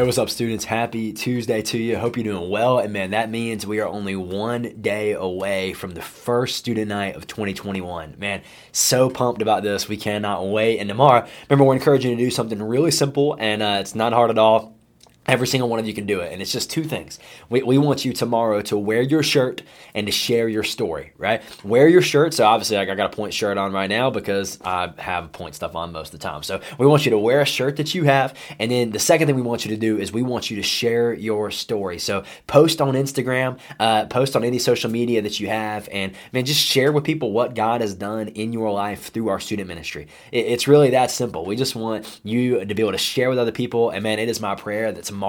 Hey, what's up, students? Happy Tuesday to you. Hope you're doing well. And man, that means we are only one day away from the first student night of 2021. Man, so pumped about this. We cannot wait. And tomorrow, remember, we're encouraging you to do something really simple and uh, it's not hard at all Every single one of you can do it. And it's just two things. We, we want you tomorrow to wear your shirt and to share your story, right? Wear your shirt. So obviously, like I got a point shirt on right now because I have point stuff on most of the time. So we want you to wear a shirt that you have. And then the second thing we want you to do is we want you to share your story. So post on Instagram, uh, post on any social media that you have, and man, just share with people what God has done in your life through our student ministry. It, it's really that simple. We just want you to be able to share with other people. And man, it is my prayer that tomorrow,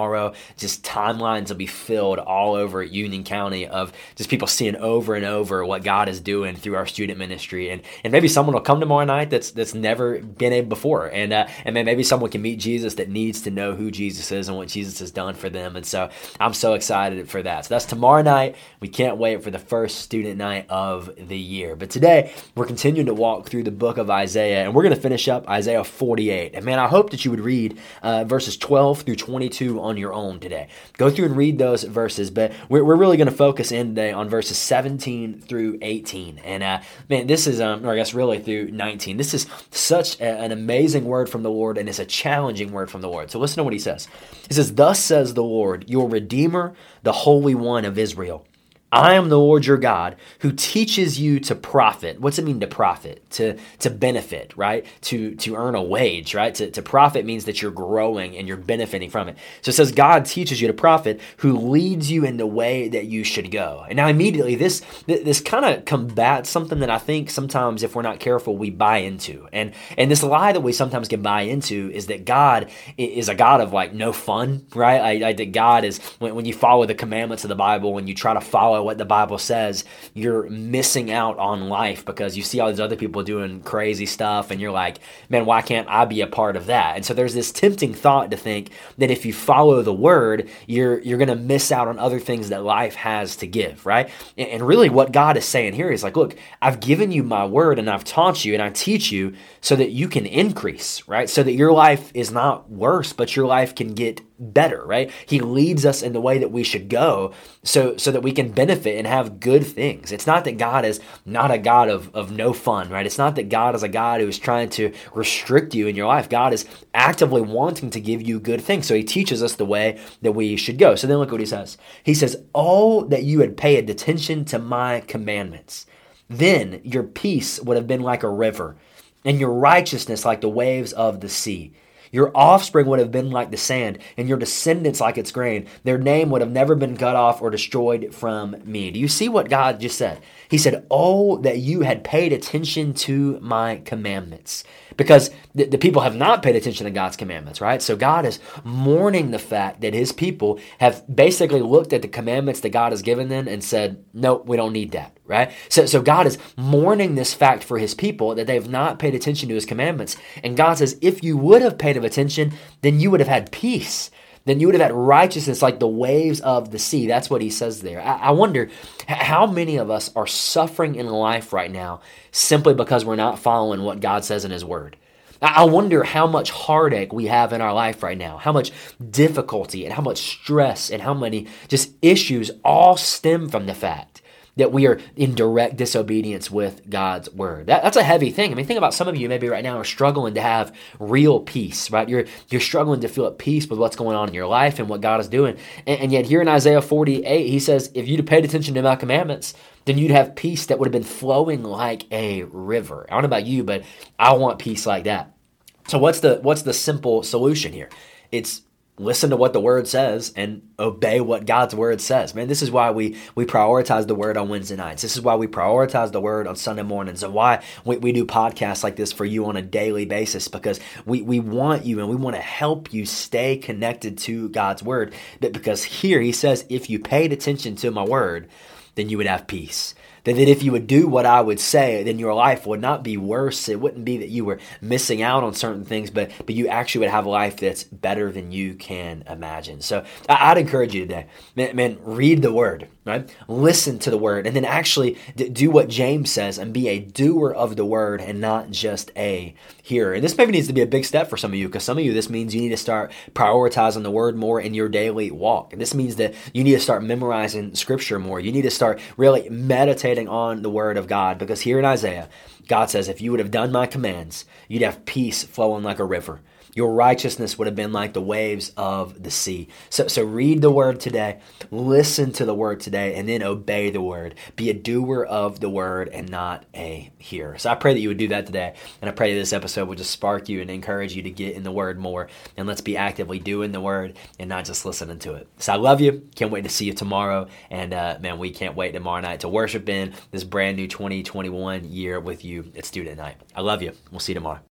just timelines will be filled all over Union County of just people seeing over and over what God is doing through our student ministry, and and maybe someone will come tomorrow night that's that's never been able before, and uh, and then maybe someone can meet Jesus that needs to know who Jesus is and what Jesus has done for them, and so I'm so excited for that. So that's tomorrow night. We can't wait for the first student night of the year. But today we're continuing to walk through the book of Isaiah, and we're going to finish up Isaiah 48. And man, I hope that you would read uh, verses 12 through 22 on your own today. Go through and read those verses, but we're, we're really going to focus in today on verses 17 through 18. And uh, man, this is, um, or I guess really through 19. This is such a, an amazing word from the Lord, and it's a challenging word from the Lord. So listen to what he says. He says, Thus says the Lord, your Redeemer, the Holy One of Israel. I am the Lord your God who teaches you to profit. What's it mean to profit? To to benefit, right? To to earn a wage, right? To, to profit means that you're growing and you're benefiting from it. So it says God teaches you to profit, who leads you in the way that you should go. And now immediately this this kind of combats something that I think sometimes if we're not careful we buy into. And and this lie that we sometimes can buy into is that God is a God of like no fun, right? I, I that God is when, when you follow the commandments of the Bible and you try to follow what the Bible says, you're missing out on life because you see all these other people doing crazy stuff and you're like, man, why can't I be a part of that? And so there's this tempting thought to think that if you follow the word, you're you're gonna miss out on other things that life has to give, right? And really what God is saying here is like, look, I've given you my word and I've taught you and I teach you so that you can increase, right? So that your life is not worse, but your life can get better, right? He leads us in the way that we should go so so that we can benefit and have good things. It's not that God is not a God of, of no fun, right? It's not that God is a God who is trying to restrict you in your life. God is actively wanting to give you good things. So he teaches us the way that we should go. So then look what he says. He says, Oh, that you had paid attention to my commandments. Then your peace would have been like a river, and your righteousness like the waves of the sea. Your offspring would have been like the sand, and your descendants like its grain. Their name would have never been cut off or destroyed from me. Do you see what God just said? He said, Oh, that you had paid attention to my commandments. Because the, the, people have not paid attention to God's commandments, right? So God is mourning the fact that his people have basically looked at the commandments that God has given them and said, Nope, we don't need that right? So, so God is mourning this fact for his people that they have not paid attention to his commandments. And God says, if you would have paid attention, then you would have had peace. Then you would have had righteousness like the waves of the sea. That's what he says there. I, I wonder how many of us are suffering in life right now simply because we're not following what God says in his word. I wonder how much heartache we have in our life right now, how much difficulty and how much stress and how many just issues all stem from the fact that we are in direct disobedience with God's word. That, that's a heavy thing. I mean, think about some of you maybe right now are struggling to have real peace, right? You're you're struggling to feel at peace with what's going on in your life and what God is doing. And, and yet here in Isaiah 48, he says, if you'd have paid attention to my commandments, then you'd have peace that would have been flowing like a river. I don't know about you, but I want peace like that. So what's the what's the simple solution here? It's listen to what the word says and obey what God's word says. Man, this is why we we prioritize the word on Wednesday nights. This is why we prioritize the word on Sunday mornings and why we, we do podcasts like this for you on a daily basis because we, we want you and we want to help you stay connected to God's word. Because here he says, if you paid attention to my word, then you would have peace That, that if you would do what I would say, then your life would not be worse. It wouldn't be that you were missing out on certain things, but, but you actually would have a life that's better than you can imagine. So I, would encourage you today, man, man, read the word, right? Listen to the word, and then actually do what James says and be a doer of the word and not just a hearer. And this maybe needs to be a big step for some of you because some of you, this means you need to start prioritizing the word more in your daily walk. And this means that you need to start memorizing scripture more. You need to start really meditating on the word of God because here in Isaiah, God says, if you would have done my commands, you'd have peace flowing like a river. Your righteousness would have been like the waves of the sea. So, so read the word today, listen to the word today, and then obey the word. Be a doer of the word and not a hearer. So I pray that you would do that today. And I pray that this episode would just spark you and encourage you to get in the word more. And let's be actively doing the word and not just listening to it. So I love you. Can't wait to see you tomorrow. And uh, man, we can't wait tomorrow night to worship in this brand new 2021 year with you at Student Night. I love you. We'll see you tomorrow.